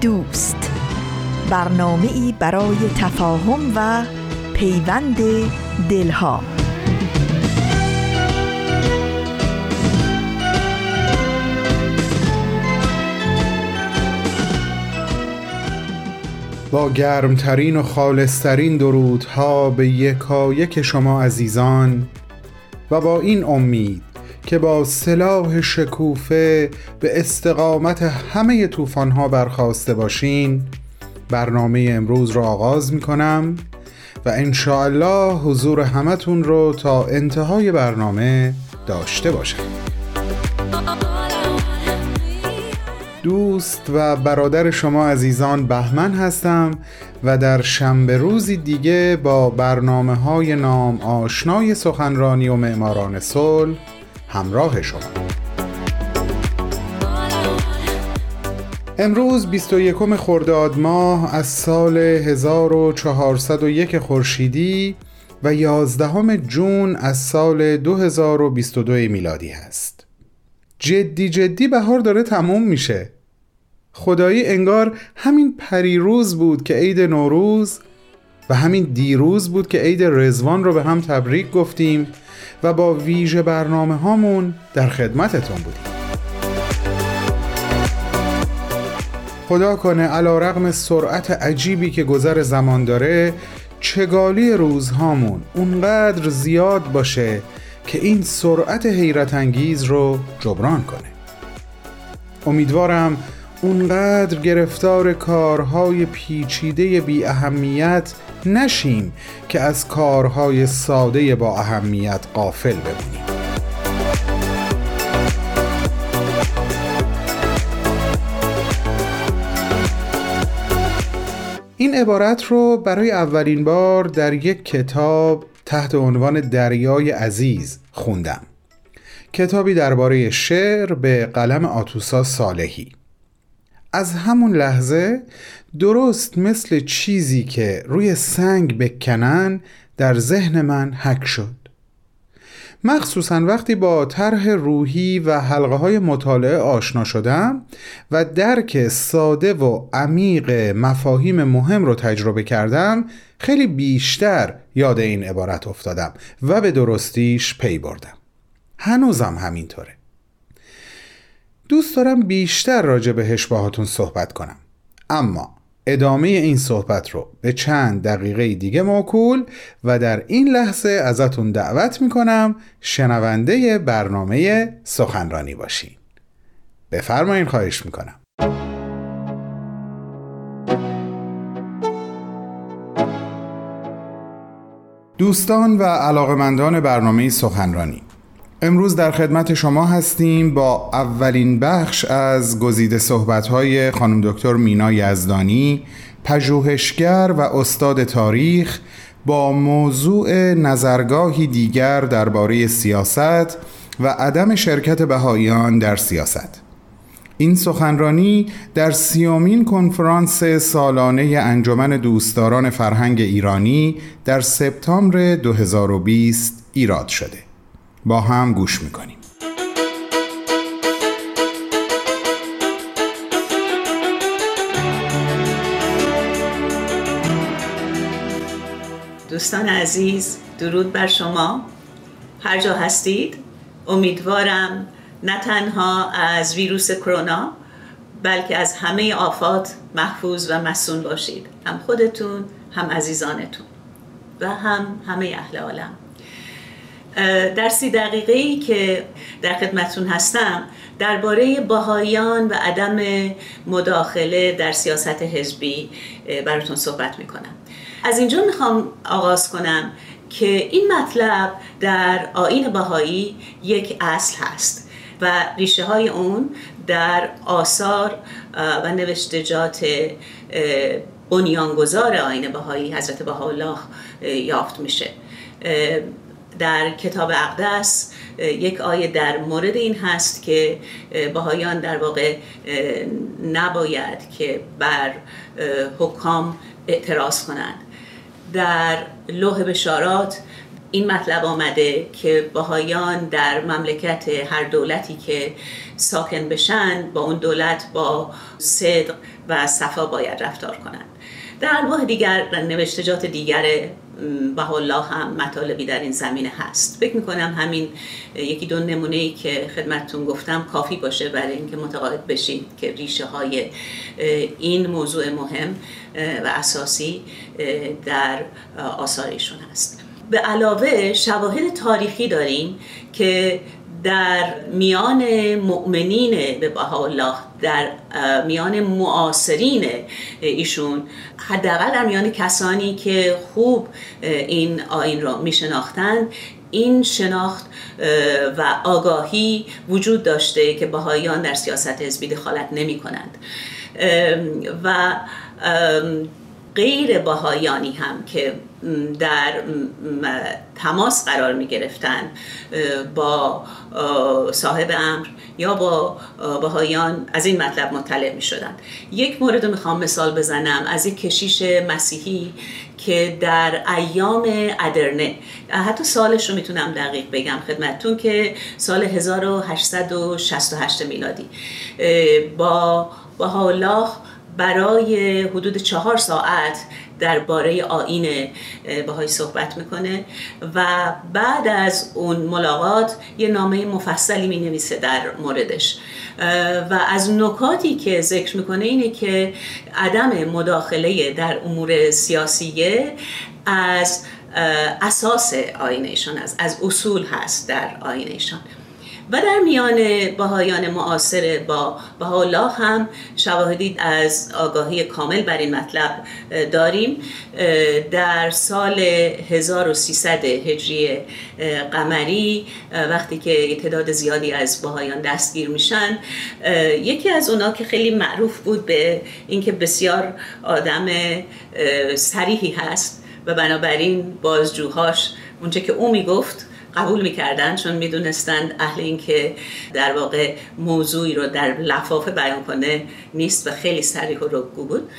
دوست. برنامه ای برای تفاهم و پیوند دلها. با گرمترین و خالصترین درودها به یکایک شما عزیزان و با این امید که با سلاح شکوفه به استقامت همه ها برخواسته باشین برنامه امروز را آغاز می کنم و انشاءالله حضور همتون رو تا انتهای برنامه داشته باشم. دوست و برادر شما عزیزان بهمن هستم و در شنبه روزی دیگه با برنامه های نام آشنای سخنرانی و معماران صلح همراه شما. امروز 21 خرداد ماه از سال 1401 خورشیدی و 11 جون از سال 2022 میلادی هست. جدی جدی بهار داره تموم میشه. خدایی انگار همین پریروز بود که عید نوروز و همین دیروز بود که عید رزوان رو به هم تبریک گفتیم و با ویژه برنامه هامون در خدمتتون بودیم. خدا کنه علا رقم سرعت عجیبی که گذر زمان داره چگالی روزهامون اونقدر زیاد باشه که این سرعت حیرت انگیز رو جبران کنه. امیدوارم اونقدر گرفتار کارهای پیچیده بی اهمیت نشیم که از کارهای ساده با اهمیت قافل بمونیم. این عبارت رو برای اولین بار در یک کتاب تحت عنوان دریای عزیز خوندم. کتابی درباره شعر به قلم آتوسا صالحی. از همون لحظه درست مثل چیزی که روی سنگ بکنن در ذهن من حک شد. مخصوصا وقتی با طرح روحی و حلقه های مطالعه آشنا شدم و درک ساده و عمیق مفاهیم مهم رو تجربه کردم خیلی بیشتر یاد این عبارت افتادم و به درستیش پی بردم. هنوزم همینطوره. دوست دارم بیشتر راجع بهش باهاتون صحبت کنم. اما ادامه این صحبت رو به چند دقیقه دیگه موکول و در این لحظه ازتون دعوت می‌کنم شنونده برنامه سخنرانی باشین. بفرمایین خواهش می‌کنم. دوستان و علاقمندان برنامه سخنرانی امروز در خدمت شما هستیم با اولین بخش از گزیده صحبت‌های خانم دکتر مینا یزدانی پژوهشگر و استاد تاریخ با موضوع نظرگاهی دیگر درباره سیاست و عدم شرکت بهاییان در سیاست. این سخنرانی در سیومین کنفرانس سالانه انجمن دوستداران فرهنگ ایرانی در سپتامبر 2020 ایراد شده. با هم گوش می‌کنیم. دوستان عزیز درود بر شما. هر جا هستید امیدوارم نه تنها از ویروس کرونا بلکه از همه آفات محفوظ و مسون باشید. هم خودتون هم عزیزانتون و هم همه اهل عالم. در سی دقیقه ای که در خدمتون هستم درباره باهایان و عدم مداخله در سیاست حزبی براتون صحبت می‌کنم. از اینجا می‌خوام آغاز کنم که این مطلب در آین باهایی یک اصل هست و ریشه های اون در آثار و نوشتجات بنیانگذار آین بهایی حضرت بهاءالله یافت میشه. در کتاب اقدس یک آیه در مورد این هست که بهایان در واقع نباید که بر حکام اعتراض کنند. در لوح بشارات این مطلب آمده که بهایان در مملکت هر دولتی که ساکن بشن با اون دولت با صدق و صفا باید رفتار کنند. در انواع دیگر نوشتجات دیگر الله هم مطالبی در این زمینه هست. فکر می‌کنم همین یکی دو نمونه ای که خدمتتون گفتم کافی باشه برای اینکه متقاعد بشید که ریشه های این موضوع مهم و اساسی در آثارشون هست. به علاوه شواهد تاریخی داریم که در میان مؤمنین به الله در میان معاصرین ایشون حداقل در میان کسانی که خوب این آین را می شناختند این شناخت و آگاهی وجود داشته که بهاییان در سیاست حزبی دخالت نمی کنند و غیر بهایانی هم که در تماس قرار می گرفتن با صاحب امر یا با بهایان از این مطلب مطلع می شدن. یک مورد رو می‌خوام مثال بزنم از یک کشیش مسیحی که در ایام ادرنه حتی سالش رو می‌تونم دقیق بگم خدمتتون که سال 1868 میلادی. با الله برای حدود چهار ساعت درباره آین بهایی صحبت می‌کنه و بعد از اون ملاقات یه نامه مفصلی می نویسه در موردش. و از نکاتی که ذکر می‌کنه اینه که عدم مداخله در امور سیاسیه از اساس آینشان از, از اصول هست در آینشان و در میان بهایان معاصر با بهاءالله هم شواهدی از آگاهی کامل بر این مطلب داریم. در سال 1300 هجری قمری وقتی که تعداد زیادی از بهایان دستگیر میشن یکی از اونا که خیلی معروف بود به اینکه بسیار آدم سریحی هست و بنابراین بازجوهاش اونچه که او می‌گفت قبول می‌کردن چون می‌دونستند اهل این که در واقع موضوعی رو در لفافه بیان کنه نیست و خیلی سریح و رگو بود.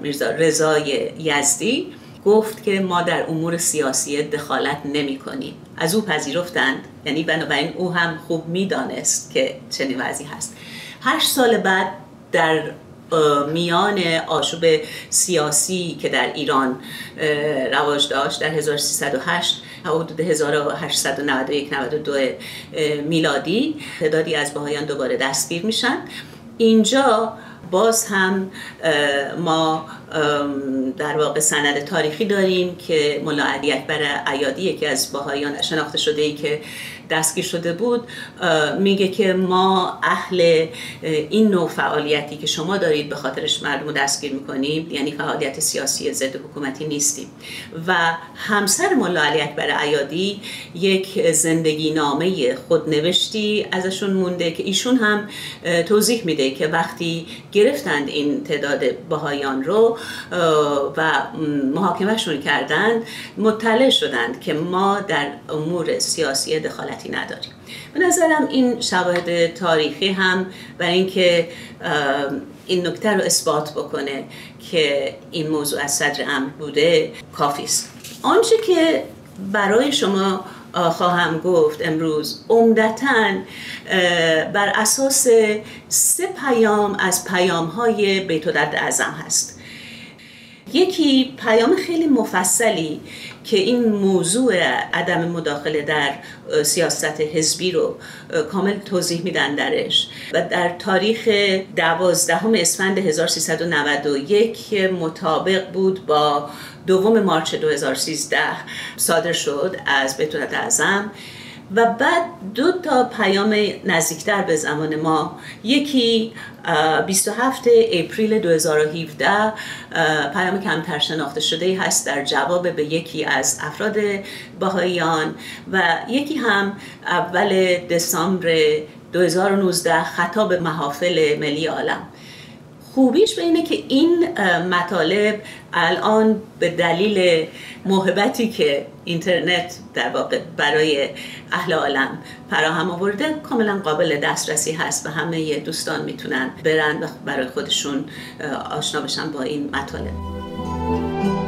میرزا رضای یزدی گفت که ما در امور سیاسی دخالت نمی کنیم از او پذیرفتند. یعنی بنابراین او هم خوب می‌دانست که چنین وضعی هست. هشت سال بعد در میان آشوب سیاسی که در ایران رواج داشت در 1308 حدود 1891 92 میلادی تعدادی از بهایان دوباره دستگیر میشن. اینجا باز هم ما در واقع سند تاریخی داریم که ملا علی اکبر عیادی یکی از باهایان شناخته شده ای که دستگیر شده بود میگه که ما اهل این نوع فعالیتی که شما دارید به خاطرش مردم رو دستگیر می‌کنیم یعنی فعالیت سیاسی ضد حکومتی نیستیم. و همسر ملا علی اکبر عیادی یک زندگی نامه خودنوشتی ازشون مونده که ایشون هم توضیح میده که وقتی گرفتند این تعداد بهایان رو و محاکمهشون کردند مطلع شدند که ما در امور سیاسی دخالتی نداریم. به نظرم این شواهد تاریخی هم برای اینکه این نکته رو اثبات بکنه که این موضوع از صدر امر بوده کافی است. آنچه که برای شما خواهم گفت امروز عمدتا بر اساس سه پیام از پیام های بیت درد اعظم هست. یکی پیام خیلی مفصلی که این موضوع عدم مداخله در سیاست حزبی رو کامل توضیح میدن درش. و در تاریخ دوازدهم اسفند 1391 مطابق بود با دوم مارچ 2013 صادر شد از بتونت اعظم و بعد دو تا پیام نزدیکتر به زمان ما. یکی 27 اپریل 2017 پیام کمتر شناخته شده هست در جواب به یکی از افراد باهایان و یکی هم اول دسامبر 2019 خطاب محافل ملی عالم. خوبیش به اینه که این مطالب الان به دلیل محبتی که اینترنت در واقع برای اهل عالم فراهم آورده کاملا قابل دسترسی هست و همه دوستان می‌تونن برن و برای خودشون آشنا بشن با این مطالب.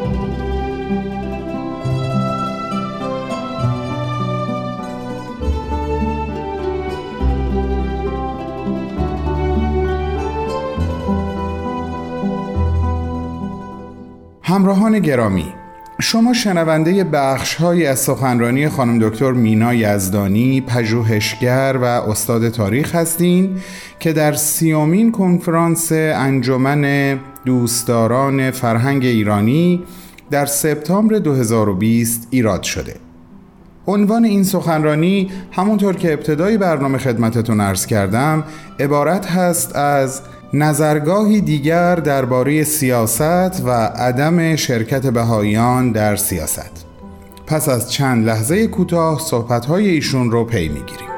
همراهان گرامی شما شنونده بخش های از سخنرانی خانم دکتر مینا یزدانی پژوهشگر و استاد تاریخ هستین که در سیومین کنفرانس انجمن دوستداران فرهنگ ایرانی در سپتامبر 2020 ایراد شده. عنوان این سخنرانی همونطور که ابتدای برنامه خدمتتون عرض کردم عبارت هست از نظرگاهی دیگر درباره سیاست و عدم شرکت بهاییان در سیاست. پس از چند لحظه کوتاه صحبت‌های ایشون رو پی می‌گیریم.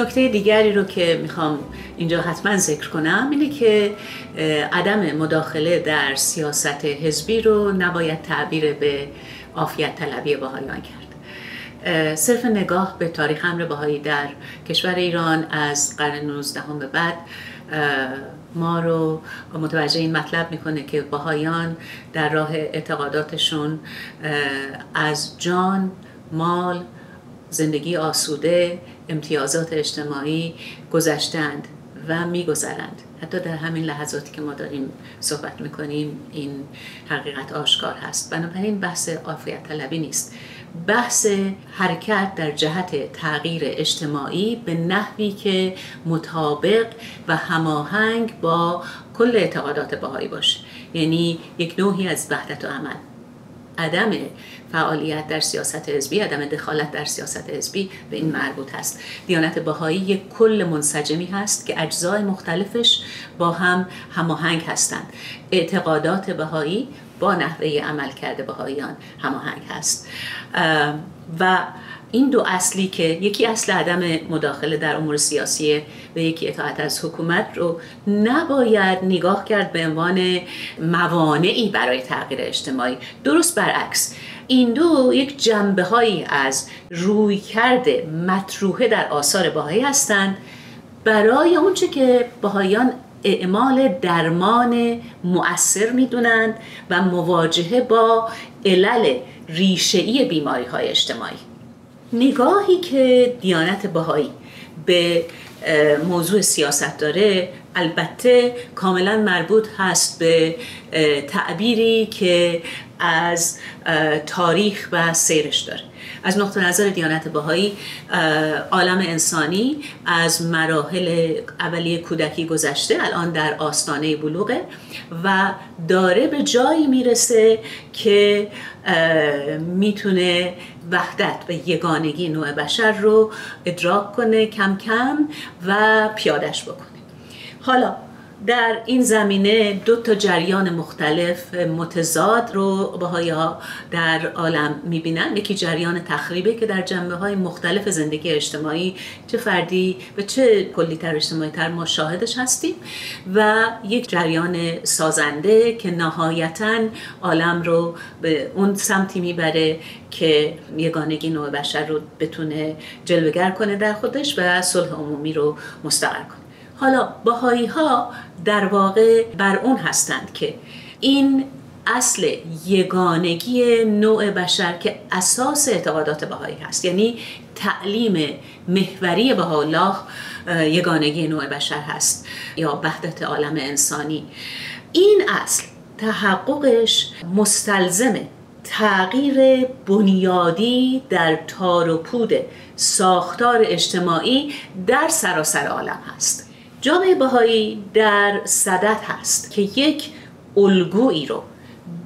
نکته دیگری رو که می‌خوام اینجا حتما ذکر کنم اینه که عدم مداخله در سیاست حزبی رو نباید تعبیر به آفیت طلبی بهایان کرد. صرف نگاه به تاریخ امر بهایی در کشور ایران از قرن 19 به بعد ما رو متوجه این مطلب می‌کنه که بهایان در راه اعتقاداتشون از جان، مال، زندگی آسوده امتیازات اجتماعی گذشتند و میگذرند. حتی در همین لحظاتی که ما داریم صحبت می‌کنیم این حقیقت آشکار هست. بنابراین بحث عافیت طلبی نیست. بحث حرکت در جهت تغییر اجتماعی به نحوی که مطابق و هماهنگ با کل اعتقادات بهایی باشه. یعنی یک نوعی از وحدت و عمل. عدم فعالیت در سیاست حزبی عدم دخالت در سیاست حزبی به این مربوط هست دیانت بهایی یک کل منسجمی هست که اجزای مختلفش با هم هماهنگ هستند. اعتقادات بهایی با نحوه عمل کرده بهاییان هماهنگ هست. و این دو اصلی که یکی اصل عدم مداخله در امور سیاسی و یکی اطاعت از حکومت رو نباید نگاه کرد به عنوان موانعی برای تغییر اجتماعی. درست برعکس این دو یک جنبه هایی از روی کرده مطروحه در آثار باهایی هستند. برای اونچه که باهایان اعمال درمان مؤثر می‌دونند و مواجهه با علل ریشه‌ای بیماری های اجتماعی. نگاهی که دیانت بهایی به موضوع سیاست داره البته کاملا مربوط هست به تعبیری که از تاریخ و سیرش داره. از نقطه نظر دیانت بهایی عالم انسانی از مراحل اولیه کودکی گذشته الان در آستانه بلوغه و داره به جایی می‌رسه که می‌تونه وحدت و یگانگی نوع بشر رو ادراک کنه کم کم و پیادش بکنه. حالا در این زمینه دو تا جریان مختلف متضاد رو بهایی ها در عالم می‌بینن. یکی جریان تخریبه که در جنبه های مختلف زندگی اجتماعی چه فردی و چه کلی تر اجتماعی تر ما شاهدش هستیم و یک جریان سازنده که نهایتا عالم رو به اون سمتی می‌بره که یگانگی نوع بشر رو بتونه جلوگر کنه در خودش و صلح عمومی رو مستقر کنه. حالا باهایی ها در واقع بر اون هستند که این اصل یگانگی نوع بشر که اساس اعتقادات بهایی هست. یعنی تعلیم محوری الله یگانگی نوع بشر هست یا وحدت عالم انسانی. این اصل تحققش مستلزم تغییر بنیادی در تار و پود ساختار اجتماعی در سراسر عالم هست. جامعه بهایی در صدت هست که یک الگویی رو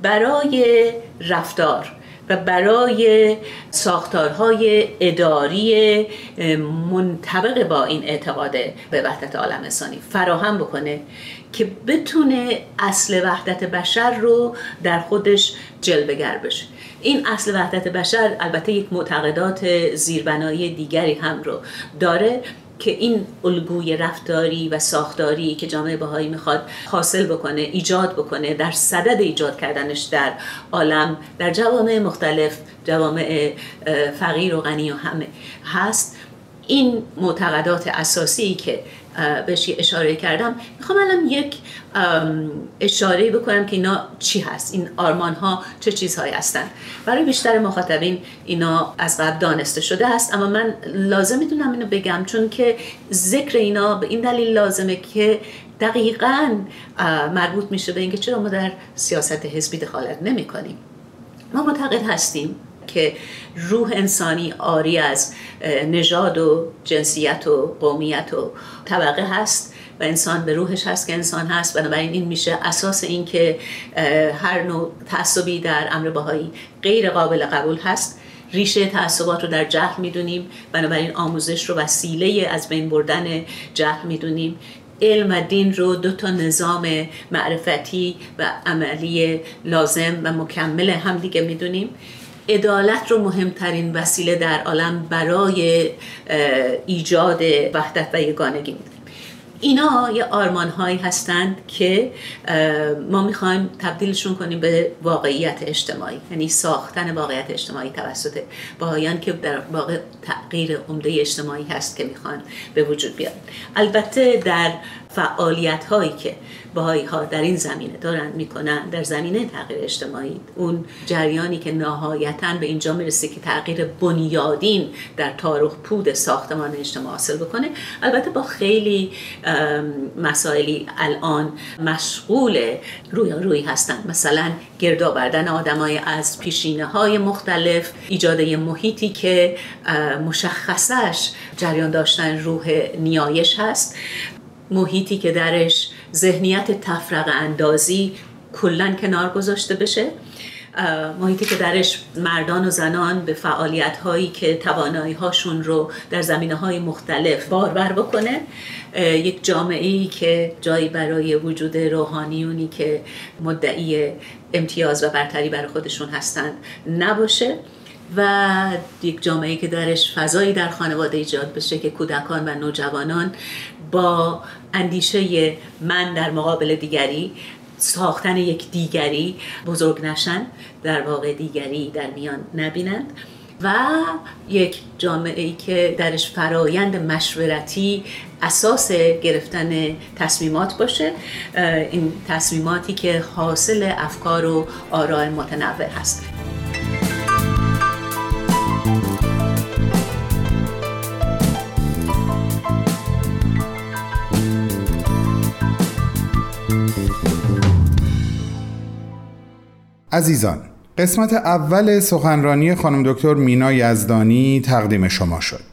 برای رفتار و برای ساختارهای اداری منطبق با این اعتقاد به وحدت عالم انسانی فراهم بکنه که بتونه اصل وحدت بشر رو در خودش جلوگر بشه. این اصل وحدت بشر البته یک معتقدات زیربنایی دیگری هم رو داره که این الگوی رفتاری و ساختاری که جامعه بهایی می‌خواد حاصل بکنه ایجاد بکنه در صدد ایجاد کردنش در عالم در جوامع مختلف جوامع فقیر و غنی و همه هست. این معتقدات اساسی که بهش اشاره کردم. می‌خوام الان یک اشاره بکنم که اینا چی هست این آرمان ها چه چیزهایی هستند برای بیشتر مخاطبین اینا از قبل دانسته شده هست اما من لازم می‌دونم اینو بگم چون که ذکر اینا به این دلیل لازمه که دقیقا مربوط میشه به اینکه چرا ما در سیاست حزبی دخالت نمی کنیم ما معتقد هستیم که روح انسانی آری از نژاد و جنسیت و قومیت و طبقه هست و انسان به روحش هست که انسان هست. بنابراین این میشه اساس این که هر نوع تعصبی در امر باهایی غیر قابل قبول هست. ریشه تعصبات رو در جهل می‌دونیم. بنابراین آموزش رو وسیله از بین بردن جهل می‌دونیم. علم و دین رو دو تا نظام معرفتی و عملی لازم و مکمل هم دیگه می‌دونیم. عدالت رو مهمترین وسیله در عالم برای ایجاد وحدت و یگانگی می‌دونیم اینا یه آرمان هایی هستند که ما می‌خوایم تبدیلشون کنیم به واقعیت اجتماعی یعنی ساختن واقعیت اجتماعی توسط باهایان که در واقع تغییر عمده اجتماعی هست که می‌خوان به وجود بیاد. البته در فعالیت هایی که باهایی ها در این زمینه دارن می‌کنن در زمینه تغییر اجتماعی. اون جریانی که نهایتا به اینجا می‌رسه که تغییر بنیادین در تاریخ پود ساختمان اجتماع حاصل بکنه. البته با خیلی مسائلی الان مشغول روی روی هستند مثلا گرد آوردن آدمای از پیشینه های مختلف ایجاد محیطی که مشخصش جریان داشتن روح نیایش هست. محیطی که درش ذهنیت تفرق اندازی کلا کنار گذاشته بشه محیطی که درش مردان و زنان به فعالیت هایی که توانایی هاشون رو در زمینه های مختلف باربر بکنه. یک جامعه ای که جایی برای وجود روحانیونی که مدعی امتیاز و برتری برای خودشون هستند نباشه و یک جامعه که درش فضایی در خانواده ایجاد بشه که کودکان و نوجوانان با اندیشه من در مقابل دیگری ساختن یک دیگری بزرگ نشن در واقع دیگری در میان نبینند و یک جامعه ای که درش فرایند مشورتی اساس گرفتن تصمیمات باشه. این تصمیماتی که حاصل افکار و آراء متنوع هست. عزیزان قسمت اول سخنرانی خانم دکتر مینا یزدانی تقدیم شما شد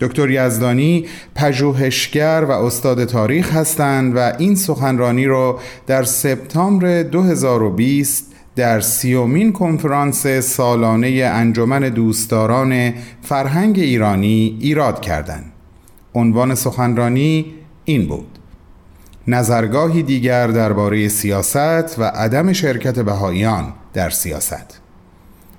دکتر یزدانی پژوهشگر و استاد تاریخ هستند و این سخنرانی را در سپتامبر 2020 در سیومین کنفرانس سالانه انجمن دوستداران فرهنگ ایرانی ایراد کردند. عنوان سخنرانی این بود نظرگاهی دیگر درباره سیاست و عدم شرکت بهاییان در سیاست.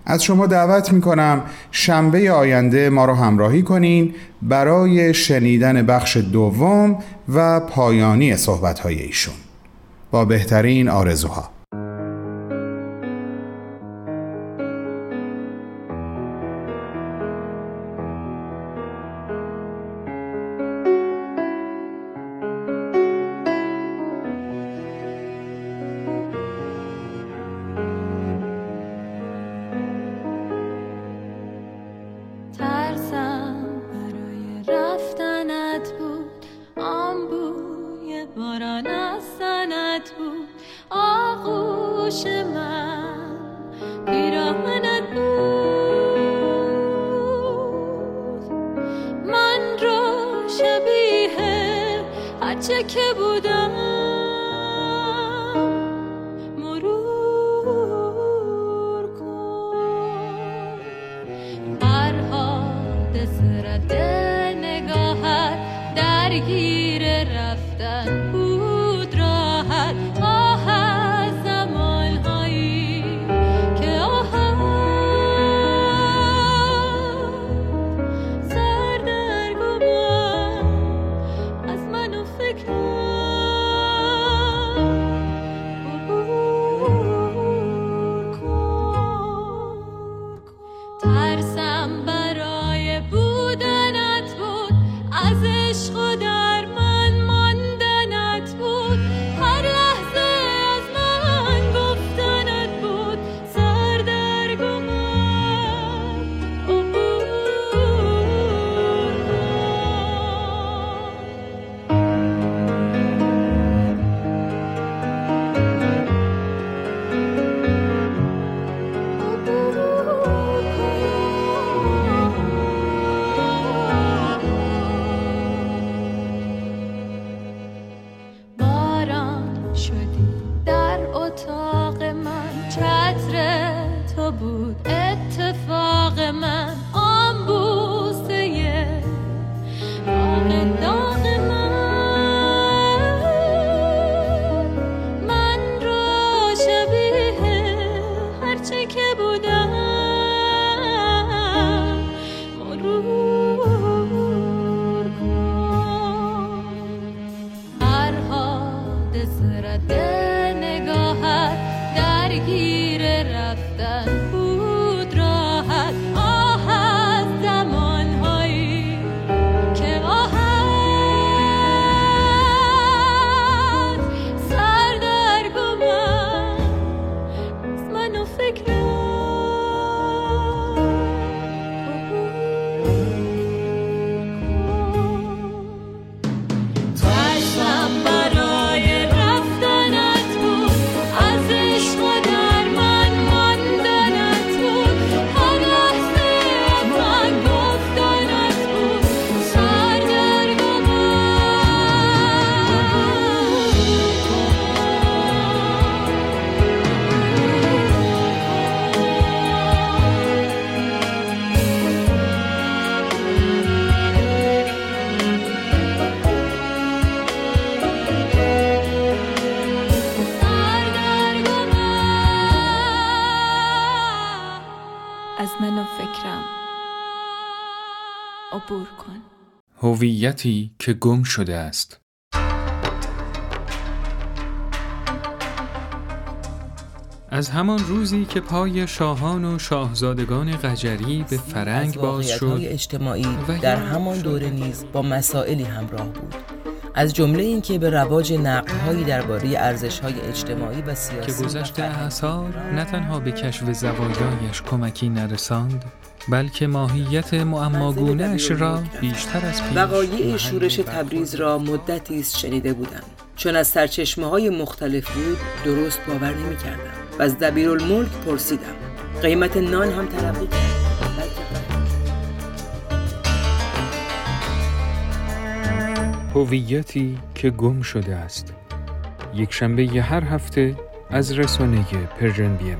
از شما دعوت می کنم شنبه آینده ما را همراهی کنین برای شنیدن بخش دوم و پایانی صحبت ایشون. با بهترین آرزوها. که بودم. Talk. هویتی که گم شده است. از همان روزی که پای شاهان و شاهزادگان قجری به فرنگ باز شد اجتماعی در همان دوره نیز با مسائلی همراه بود. از جمله اینکه به رواج نقدهایی درباره ارزش‌های اجتماعی و سیاسی که گذشته اثار نه تنها به کشف زوایایش کمکی نرساند بلکه ماهیت معماگونهش را بیشتر از پیش وقایع شورش تبریز را مدتی است شنیده بودم. چون از سرچشمه های مختلف بود درست باور نمی کردم و از دبیرالملک پرسیدم. قیمت نان هم تلقی کرد. هویتی که گم شده است. یک شنبه هر هفته از رسانه پرژن بی ام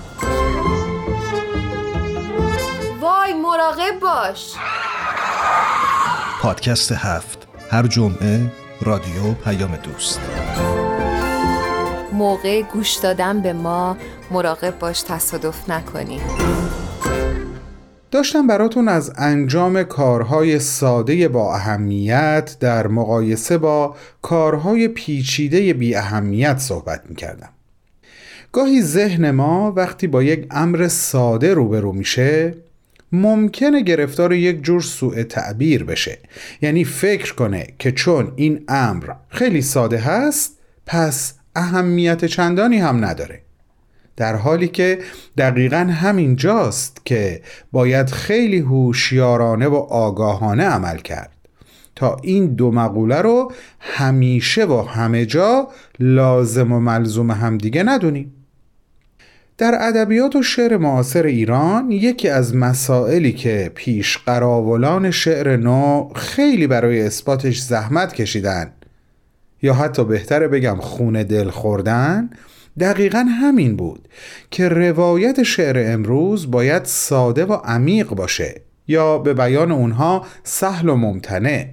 مراقب باش. پادکست هفت. هر جمعه رادیو پیام دوست. موقع گوش دادن به ما مراقب باش تصادف نکنی. داشتم براتون از انجام کارهای ساده با اهمیت در مقایسه با کارهای پیچیده بی اهمیت صحبت می‌کردم. گاهی ذهن ما وقتی با یک امر ساده روبرو میشه ممکنه گرفتار یک جور سوء تعبیر بشه. یعنی فکر کنه که چون این امر خیلی ساده هست پس اهمیت چندانی هم نداره. در حالی که دقیقا همین جاست که باید خیلی هوشیارانه و آگاهانه عمل کرد. تا این دو مقوله رو همیشه و همه جا لازم و ملزوم همدیگه ندونیم. در ادبیات و شعر معاصر ایران یکی از مسائلی که پیش قراولان شعر نو خیلی برای اثباتش زحمت کشیدن یا حتی بهتره بگم خون دل خوردن دقیقا همین بود که روایت شعر امروز باید ساده و عمیق باشه یا به بیان اونها سهل و ممتنع.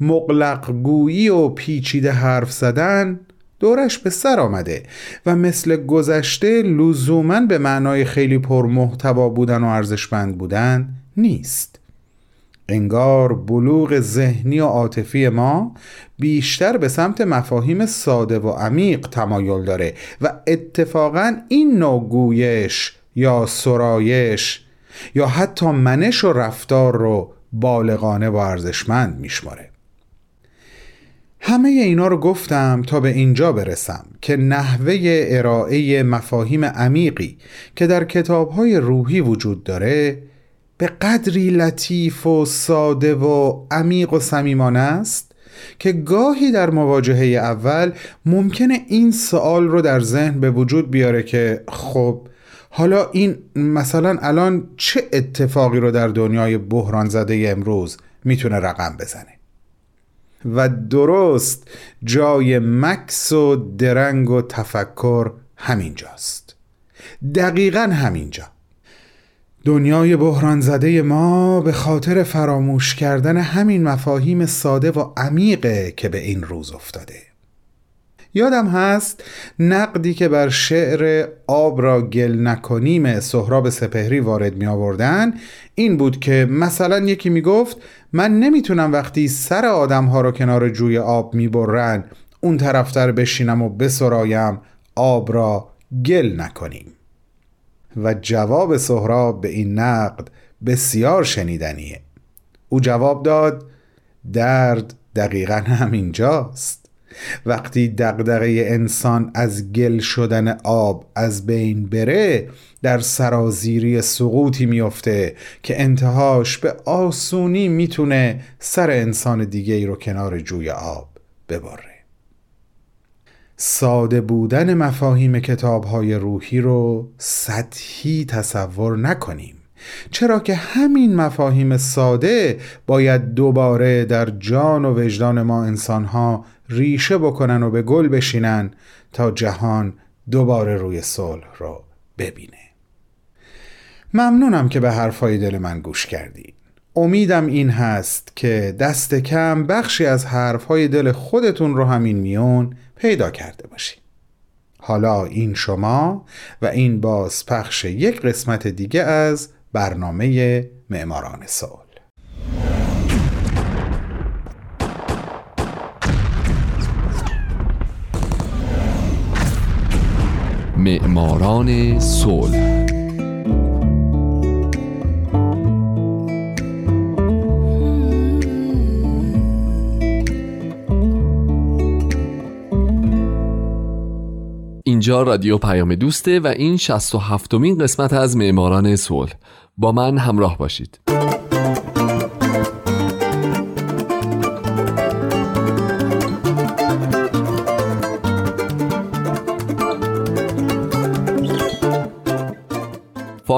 مقلق گویی و پیچیده حرف زدن دورش به سر آمده و مثل گذشته لزوما به معنای خیلی پرمحتوا بودن و ارزشمند بودن نیست. انگار بلوغ ذهنی و عاطفی ما بیشتر به سمت مفاهیم ساده و عمیق تمایل داره و اتفاقا این نوع گویش یا سرایش یا حتی منش و رفتار رو بالغانه و ارزشمند میشماره. همه اینا رو گفتم تا به اینجا برسم که نحوه ارائه مفاهیم عمیقی که در کتابهای روحی وجود داره به قدری لطیف و ساده و عمیق و صمیمانه است که گاهی در مواجهه اول ممکنه این سوال رو در ذهن به وجود بیاره که خب حالا این مثلا الان چه اتفاقی رو در دنیای بحران زده امروز می‌تونه رقم بزنه؟ و درست جای مکس و درنگ و تفکر همینجاست. دقیقا همینجا. دنیای بحران زده ما به خاطر فراموش کردن همین مفاهیم ساده و عمیقه که به این روز افتاده. یادم هست نقدی که بر شعر آب را گل نکنیم سهراب سپهری وارد می آوردن این بود که مثلا یکی می گفت من نمی‌تونم وقتی سر آدم ها را کنار جوی آب می برن اون طرفتر بشینم و بسرایم آب را گل نکنیم. و جواب سهراب به این نقد بسیار شنیدنیه. او جواب داد درد دقیقا همینجاست. وقتی دغدغه انسان از گل شدن آب از بین بره در سرازیری سقوطی میفته که انتهاش به آسونی می‌تونه سر انسان دیگه ای رو کنار جوی آب ببره. ساده بودن مفاهیم کتاب های روحی رو سطحی تصور نکنیم. چرا که همین مفاهیم ساده باید دوباره در جان و وجدان ما انسانها ریشه بکنن و به گل بشینن تا جهان دوباره روی صلح رو ببینه. ممنونم که به حرفای دل من گوش کردید امیدم این هست که دست کم بخشی از حرفهای دل خودتون رو همین میون پیدا کرده باشید حالا این شما و این باز پخش یک قسمت دیگه از برنامه معماران صلح. معماران صلح. اینجا رادیو پیام دوسته و این 67 مین قسمت از معماران صلح. با من همراه باشید.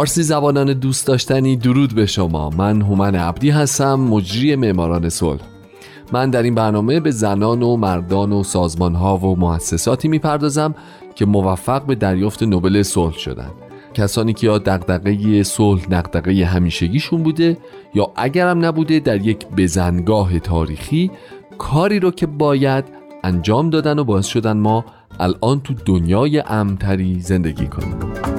فارسی زبانان دوست داشتنی درود به شما. من هومن عبدی هستم مجری معماران صلح. من در این برنامه به زنان و مردان و سازمان ها و مؤسساتی می‌پردازم که موفق به دریافت نوبل صلح شدن. کسانی که یا دغدغه صلح دغدغه همیشگیشون بوده یا اگرم نبوده در یک بزنگاه تاریخی کاری رو که باید انجام دادن و باعث شدن ما الان تو دنیای امتری زندگی کنیم.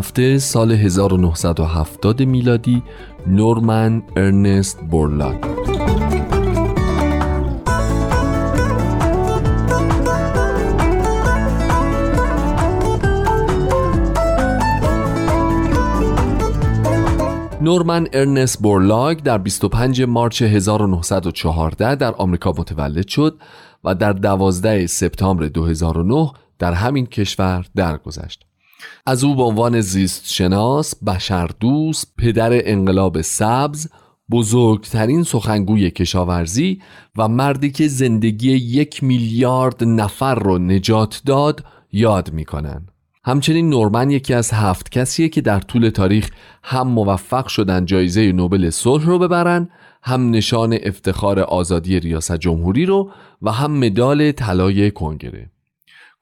هفته سال 1970 میلادی نورمن ارنست بورلاک نورمن ارنست بورلاگ در 25 March 1914 در آمریکا متولد شد و در 12 سپتامبر 2009 در همین کشور درگذشت. از او به عنوان شناس، بشردوست، پدر انقلاب سبز، بزرگترین سخنگوی کشاورزی و مردی که زندگی یک میلیارد نفر رو نجات داد یاد می‌کنن. همچنین نورمن یکی از هفت کسیه که در طول تاریخ هم موفق شدن جایزه نوبل صلح رو ببرن هم نشان افتخار آزادی ریاست جمهوری رو و هم مدال طلای کنگره.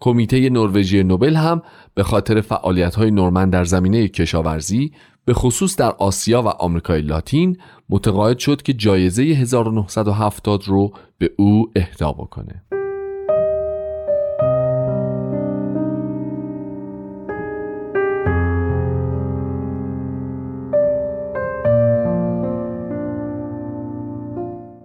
کمیته نروژی نوبل هم به خاطر فعالیت های نورمن در زمینه کشاورزی به خصوص در آسیا و آمریکای لاتین متقاعد شد که جایزه 1970 رو به او اهدا بکنه.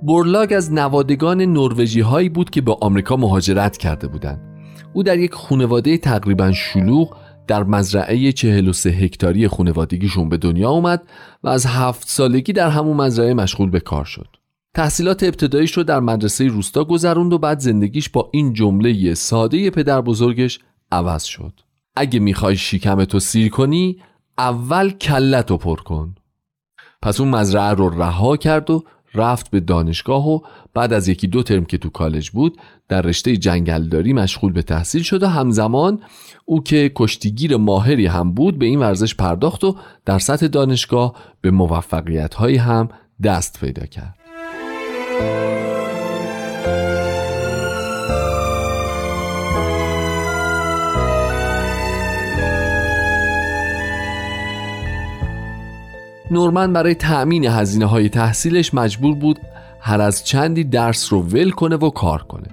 بورلاگ از نوادگان نروژی هایی بود که به آمریکا مهاجرت کرده بودند. او در یک خانواده تقریبا شلوغ در مزرعه 43 هکتاری خانوادگیشون به دنیا اومد و از هفت سالگی در همون مزرعه مشغول به کار شد. تحصیلات ابتداییش رو در مدرسه روستا گذروند و بعد زندگیش با این جمله ساده پدر بزرگش عوض شد. اگه می‌خوای شیکمتو سیر کنی اول کلتو پر کن. پس اون مزرعه رو رها کرد و رفت به دانشگاه و بعد از یکی دو ترم که تو کالج بود در رشته جنگلداری مشغول به تحصیل شد و همزمان او که کشتیگیر ماهری هم بود به این ورزش پرداخت و در سطح دانشگاه به موفقیت هایی هم دست پیدا کرد. نورمن برای تأمین هزینه های تحصیلش مجبور بود هر از چندی درس رو ول کنه و کار کنه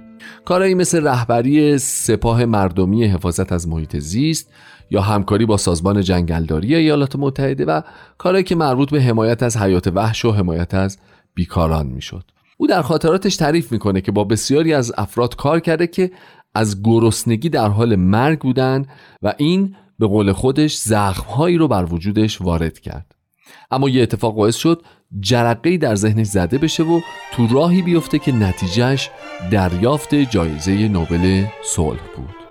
کارهایی مثل رهبری سپاه مردمی حفاظت از محیط زیست یا همکاری با سازمان جنگلداری ایالات متحده و کارهایی که مربوط به حمایت از حیات وحش و حمایت از بیکاران می‌شد. او در خاطراتش تعریف می‌کنه که با بسیاری از افراد کار کرده که از گرسنگی در حال مرگ بودن و این به قول خودش زخمهایی رو بر وجودش وارد کرد. اما یه اتفاق باعث شد جرقه در ذهنش زده بشه و تو راهی بیفته که نتیجهش دریافت جایزه نوبل صلح بود.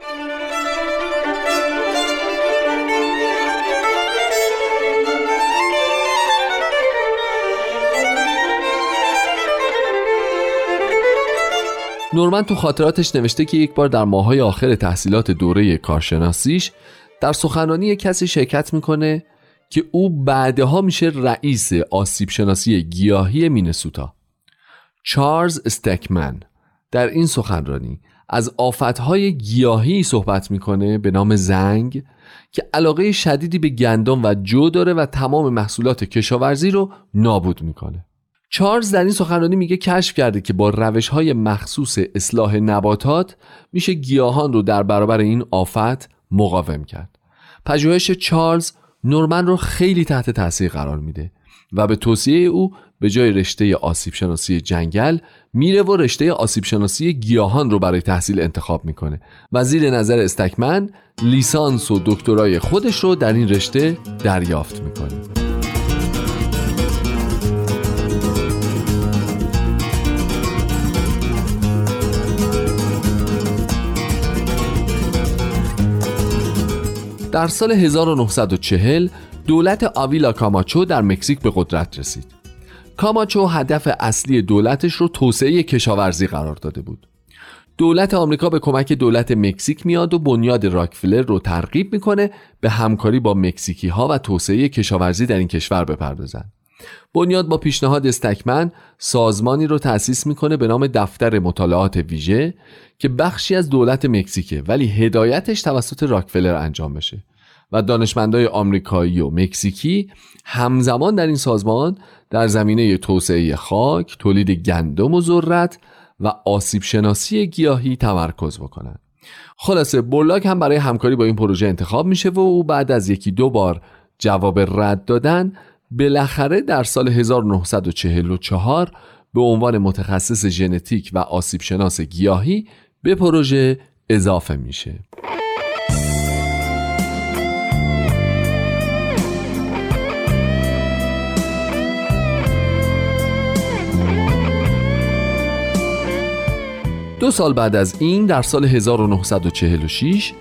نورمن تو خاطراتش نوشته که یک بار در ماهای آخر تحصیلات دوره کارشناسیش در سخنرانی کسی شرکت می‌کنه که او بعدها میشه رئیس آسیب شناسی گیاهی مینسوتا. چارلز استکمن در این سخنرانی از آفتهای گیاهی صحبت می‌کنه به نام زنگ که علاقه شدیدی به گندم و جو داره و تمام محصولات کشاورزی رو نابود می‌کنه. چارلز در این سخنرانی میگه کشف کرده که با روش های مخصوص اصلاح نباتات میشه گیاهان رو در برابر این آفت مقاوم کرد. پژوهش چارلز نورمن رو خیلی تحت تاثیر قرار میده و به توصیه او به جای رشته آسیب شناسی جنگل میره و رشته آسیب شناسی گیاهان رو برای تحصیل انتخاب می‌کنه. و زیر نظر استکمن لیسانس و دکترای خودش رو در این رشته دریافت می‌کنه. در سال 1940 دولت آویلا کاماچو در مکزیک به قدرت رسید. کاماچو هدف اصلی دولتش رو توسعه کشاورزی قرار داده بود. دولت آمریکا به کمک دولت مکزیک میاد و بنیاد راکفلر رو ترغیب می‌کنه به همکاری با مکزیکی ها و توسعه کشاورزی در این کشور بپردازن. بنیاد با پیشنهاد استکمن سازمانی رو تأسیس می‌کنه به نام دفتر مطالعات ویژه که بخشی از دولت مکزیکه ولی هدایتش توسط راکفلر انجام بشه و دانشمندای آمریکایی و مکزیکی همزمان در این سازمان در زمینه توسعه خاک، تولید گندم و ذرت و آسیب شناسی گیاهی تمرکز بکنن. خلاصه بولاک هم برای همکاری با این پروژه انتخاب میشه و او بعد از یکی دو بار جواب رد دادن بالاخره در سال 1944 به عنوان متخصص ژنتیک و آسیب شناس گیاهی به پروژه اضافه میشه. دو سال بعد از این در سال 1946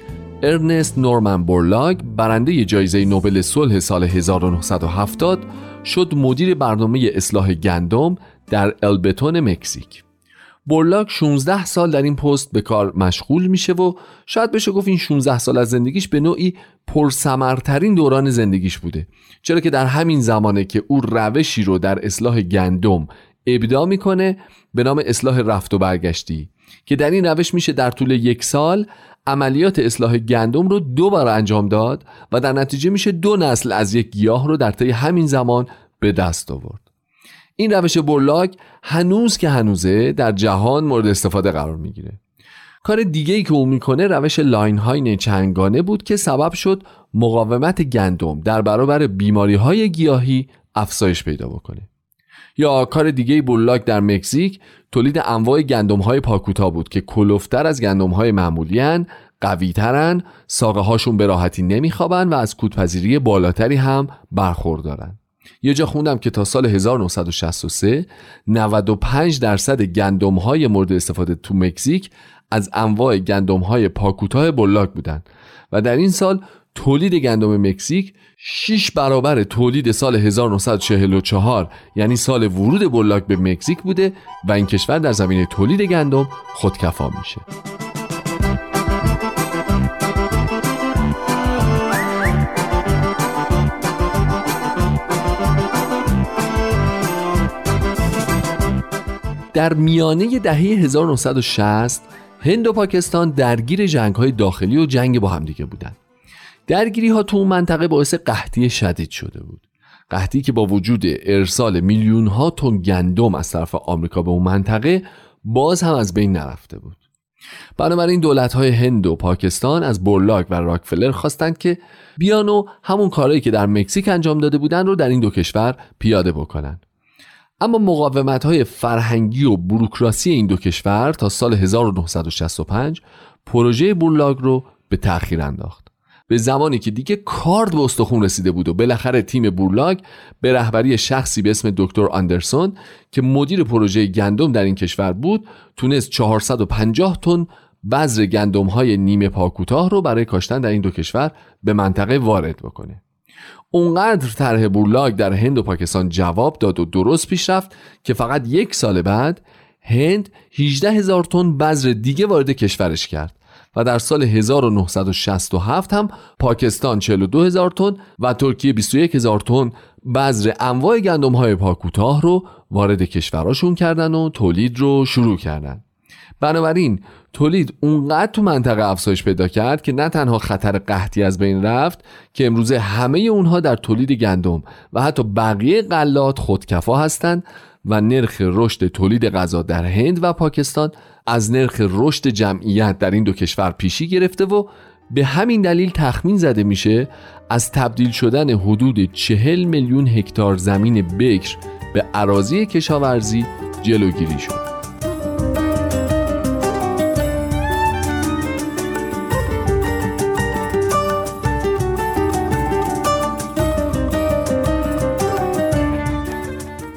ارنست نورمن بورلاگ برنده جایزه نوبل صلح سال 1970 شد مدیر برنامه اصلاح گندم در البتون مکزیک. بورلاگ 16 سال در این پست به کار مشغول میشه و شاید بشه گفت این 16 سال از زندگیش به نوعی پرسمرترین دوران زندگیش بوده. چرا که در همین زمانه که او روشی رو در اصلاح گندم ابدا می‌کنه به نام اصلاح رفت و برگشتی که در این روش میشه در طول یک سال عملیات اصلاح گندم رو دو بار انجام داد و در نتیجه میشه دو نسل از یک گیاه رو در طی همین زمان به دست آورد. این روش برلاک هنوز که هنوزه در جهان مورد استفاده قرار می‌گیره. کار دیگه ای که او می‌کنه روش لاین های چنگانه بود که سبب شد مقاومت گندم در برابر بیماری های گیاهی افزایش پیدا بکنه. یا کار دیگه بولاک در مکزیک تولید انواع گندم های پاکوتا بود که کلوفتر از گندم های معمولی هن قوی ترن ساقه هاشون به راحتی نمیخوابن و از کودپذیری بالاتری هم برخوردارن. یه جا خوندم که تا سال 1963 95 درصد گندم های مورد استفاده تو مکزیک از انواع گندم های پاکوتاه بلاک بودن و در این سال تولید گندم مکزیک 6 برابر تولید سال 1944 یعنی سال ورود بلاک به مکزیک بوده و این کشور در زمینه تولید گندم خودکفا میشه در میانه دهه 1960 هند و پاکستان درگیر جنگ های داخلی و جنگ با همدیگه بودند. درگیری ها تو اون منطقه باعث قحطی شدید شده بود. قحطی که با وجود ارسال میلیون ها تن گندم از طرف آمریکا به اون منطقه باز هم از بین نرفته بود. بنابراین دولت های هند و پاکستان از بورلاک و راکفلر خواستند که بیان و همون کارهایی که در مکزیک انجام داده بودن رو در این دو کشور پیاده بکنن. اما مقاومت های فرهنگی و بروکراسی این دو کشور تا سال 1965 پروژه بورلاگ رو به تأخیر انداخت به زمانی که دیگه کارد به استخون رسیده بود و بالاخره تیم بورلاگ به رهبری شخصی به اسم دکتر آندرسون که مدیر پروژه گندم در این کشور بود تونست 450 تن بذر گندم های نیمه پاکوتاه رو برای کاشتن در این دو کشور به منطقه وارد بکنه. اونقدر طرح بولاگ در هند و پاکستان جواب داد و درست پیش رفت که فقط یک سال بعد هند 18 هزار تن بذر دیگه وارد کشورش کرد. و در سال 1967 هم پاکستان 42 هزار تن و ترکیه 21 هزار تن بذر انواع گندم های پاکوتاه رو وارد کشوراشون کردن و تولید رو شروع کردن. بنابراین تولید اونقدر تو منطقه افزایش پیدا کرد که نه تنها خطر قحطی از بین رفت که امروزه همه اونها در تولید گندم و حتی بقیه غلات خودکفا هستند و نرخ رشد تولید غذا در هند و پاکستان از نرخ رشد جمعیت در این دو کشور پیشی گرفته و به همین دلیل تخمین زده میشه از تبدیل شدن حدود چهل میلیون هکتار زمین بکر به عراضی کشاورزی جلوگیری شد.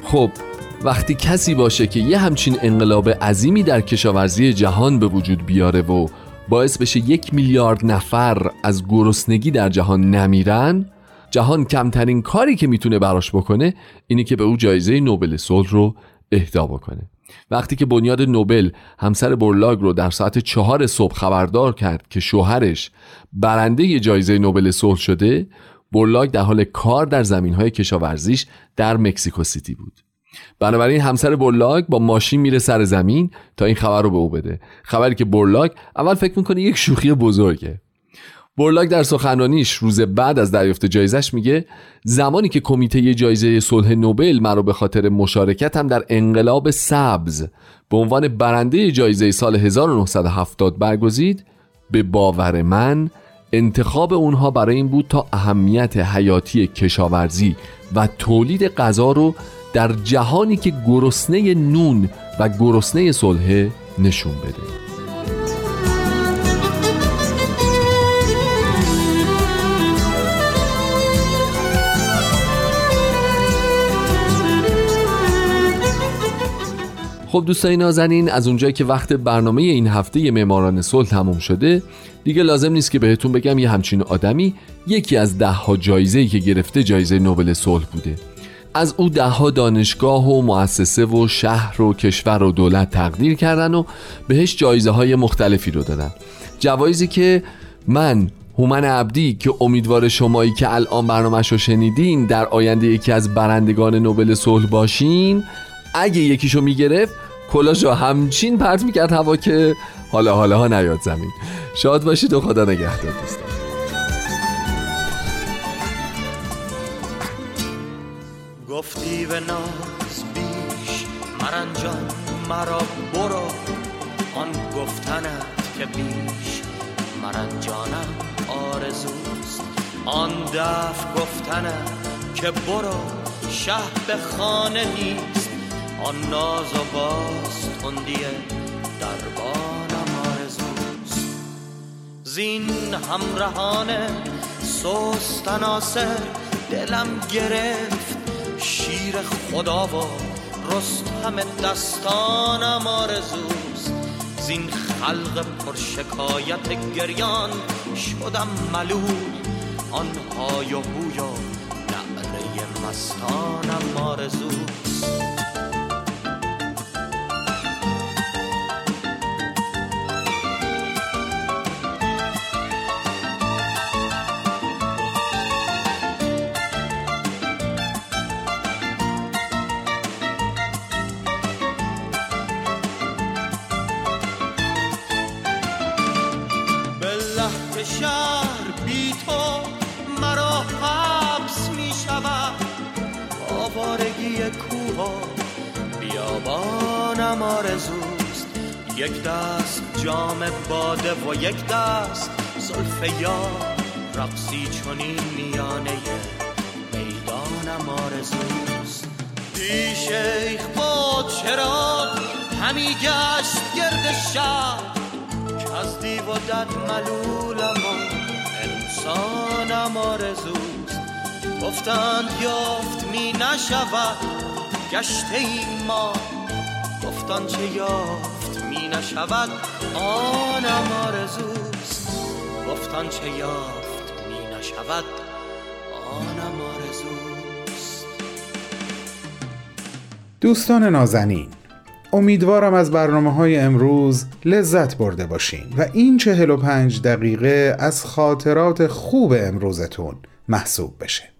خب وقتی کسی باشه که یه همچین انقلاب عظیمی در کشاورزی جهان به وجود بیاره و باعث بشه یک میلیارد نفر از گرسنگی در جهان نمیرن جهان کمترین کاری که می‌تونه براش بکنه اینی که به او جایزه نوبل صلح رو اهدا بکنه. وقتی که بنیاد نوبل همسر برلاگ رو در ساعت چهار صبح خبردار کرد که شوهرش برنده جایزه نوبل صلح شده برلاگ در حال کار در زمین های کشاورزیش در مکسیکو سیتی بود. بنابراین همسر برلاگ با ماشین میره سر زمین تا این خبر رو به او بده. خبری که برلاگ اول فکر می‌کنه یک شوخی بزرگه. برلاگ در سخنرانیش روز بعد از دریافت جایزش میگه زمانی که کمیته جایزه صلح نوبل مرا به خاطر مشارکتم در انقلاب سبز به عنوان برنده جایزه سال 1970 برگزید به باور من انتخاب اونها برای این بود تا اهمیت حیاتی کشاورزی و تولید غذا رو در جهانی که گرسنه نون و گرسنه صلح نشون بده. خب دوستای نازنین از اونجایی که وقت برنامه این هفته معماران صلح تموم شده دیگه لازم نیست که بهتون بگم یه همچین آدمی یکی از ده ها جایزه که گرفته جایزه نوبل صلح بوده. از او دهها دانشگاه و مؤسسه و شهر و کشور و دولت تقدیر کردن و بهش جایزه های مختلفی رو دادن. جوایزی که من هومن عبدی که امیدوار شمایی که الان برنامهش رو شنیدین در آینده یکی از برندگان نوبل صلح باشین اگه یکیشو می‌گرفت کلاش رو همچین پرت می‌کرد هوا که حالا حالا ها نیاد زمین. شاد باشید و خدا نگهدار دوستان. گفتی به ناز بیش مرنجان مرا برو. آن گفتنت که بیش مرنجانم آرزوست. آن دف گفتنت که برو شه به خانه نیست. آن ناز و باز تندیه دربانم آرزوست. زین همراهانه سوست ناصر دلم گرفت. شیر خدا و رستم دستانم آرزوست. زین خلق پرشکایت گریان شدم ملول. آن های و بوی و نعره مستانم آرزوست. باده و یک دست. زلف یا رقصی چونین میانه می‌دانم آرزوست. دی شیخ با چرا همی گشت گرد شب که از دیو و دد ملولم و انسانم آرزوست. گفتند یافت می نشود گشته ای ما. گفتان چه یافت نشود آنم آرزوست. گفتان چه یافت می نشود آنم آرزوست. دوستان نازنین امیدوارم از برنامه های امروز لذت برده باشین و این چهل و پنج دقیقه از خاطرات خوب امروزتون محسوب بشه.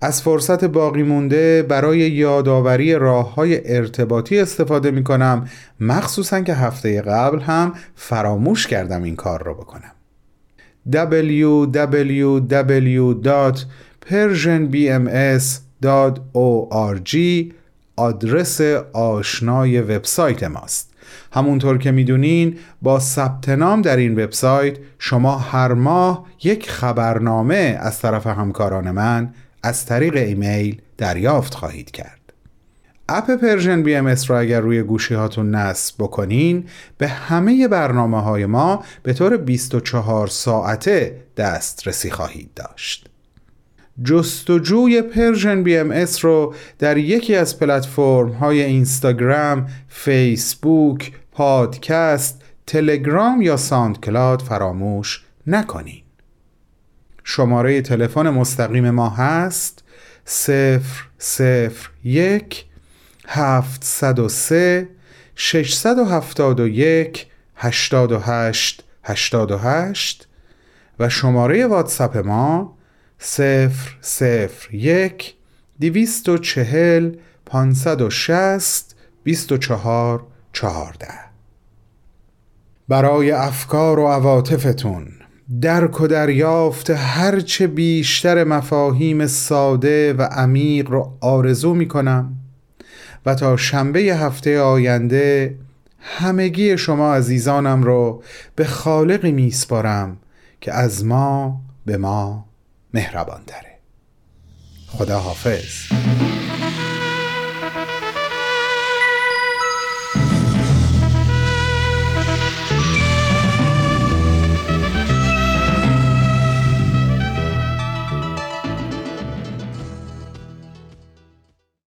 از فرصت باقی مونده برای یادآوری راه های ارتباطی استفاده می کنم مخصوصا که هفته قبل هم فراموش کردم این کار رو بکنم. www.persianbms.org آدرس آشنای وبسایت ماست. همونطور که می‌دونین با ثبت نام در این وبسایت شما هر ماه یک خبرنامه از طرف همکاران من از طریق ایمیل دریافت خواهید کرد اپ Persian BMS را اگر روی گوشی هاتون نصب بکنین به همه برنامه های ما به طور 24 ساعته دسترسی خواهید داشت جستجوی Persian BMS رو در یکی از پلتفرم های اینستاگرام، فیسبوک، پادکست، تلگرام یا ساند فراموش نکنید. شماره تلفن مستقیم ما هست. 001 703 671 88 88 و شماره واتساپ ما 001 240 560 24 14 برای افکار و عواطفتون درک و دریافت هرچه بیشتر مفاهیم ساده و عمیق رو آرزو می کنم و تا شنبه هفته آینده همگی شما عزیزانم رو به خالقی میسپارم که از ما به ما مهربان داره خدا حافظ